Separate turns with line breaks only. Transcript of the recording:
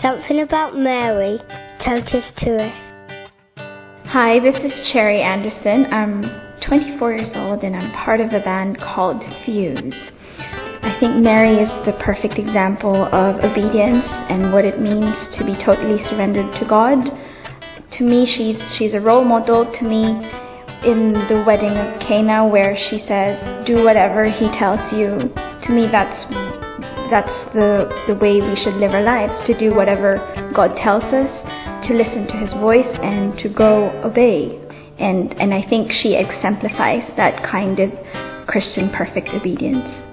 Something about Mary. Tell this to us.
Hi, this is Cherrie Anderson. I'm 24 years old and I'm part of a band called Fuse. I think Mary is the perfect example of obedience and what it means to be totally surrendered to God. To me, she's she's a role model to me in the wedding of Cana where she says, "Do whatever he tells you." To me, that's that's the the way we should live our lives, to do whatever God tells us, to listen to his voice and to go obey. And and I think she exemplifies that kind of Christian perfect obedience.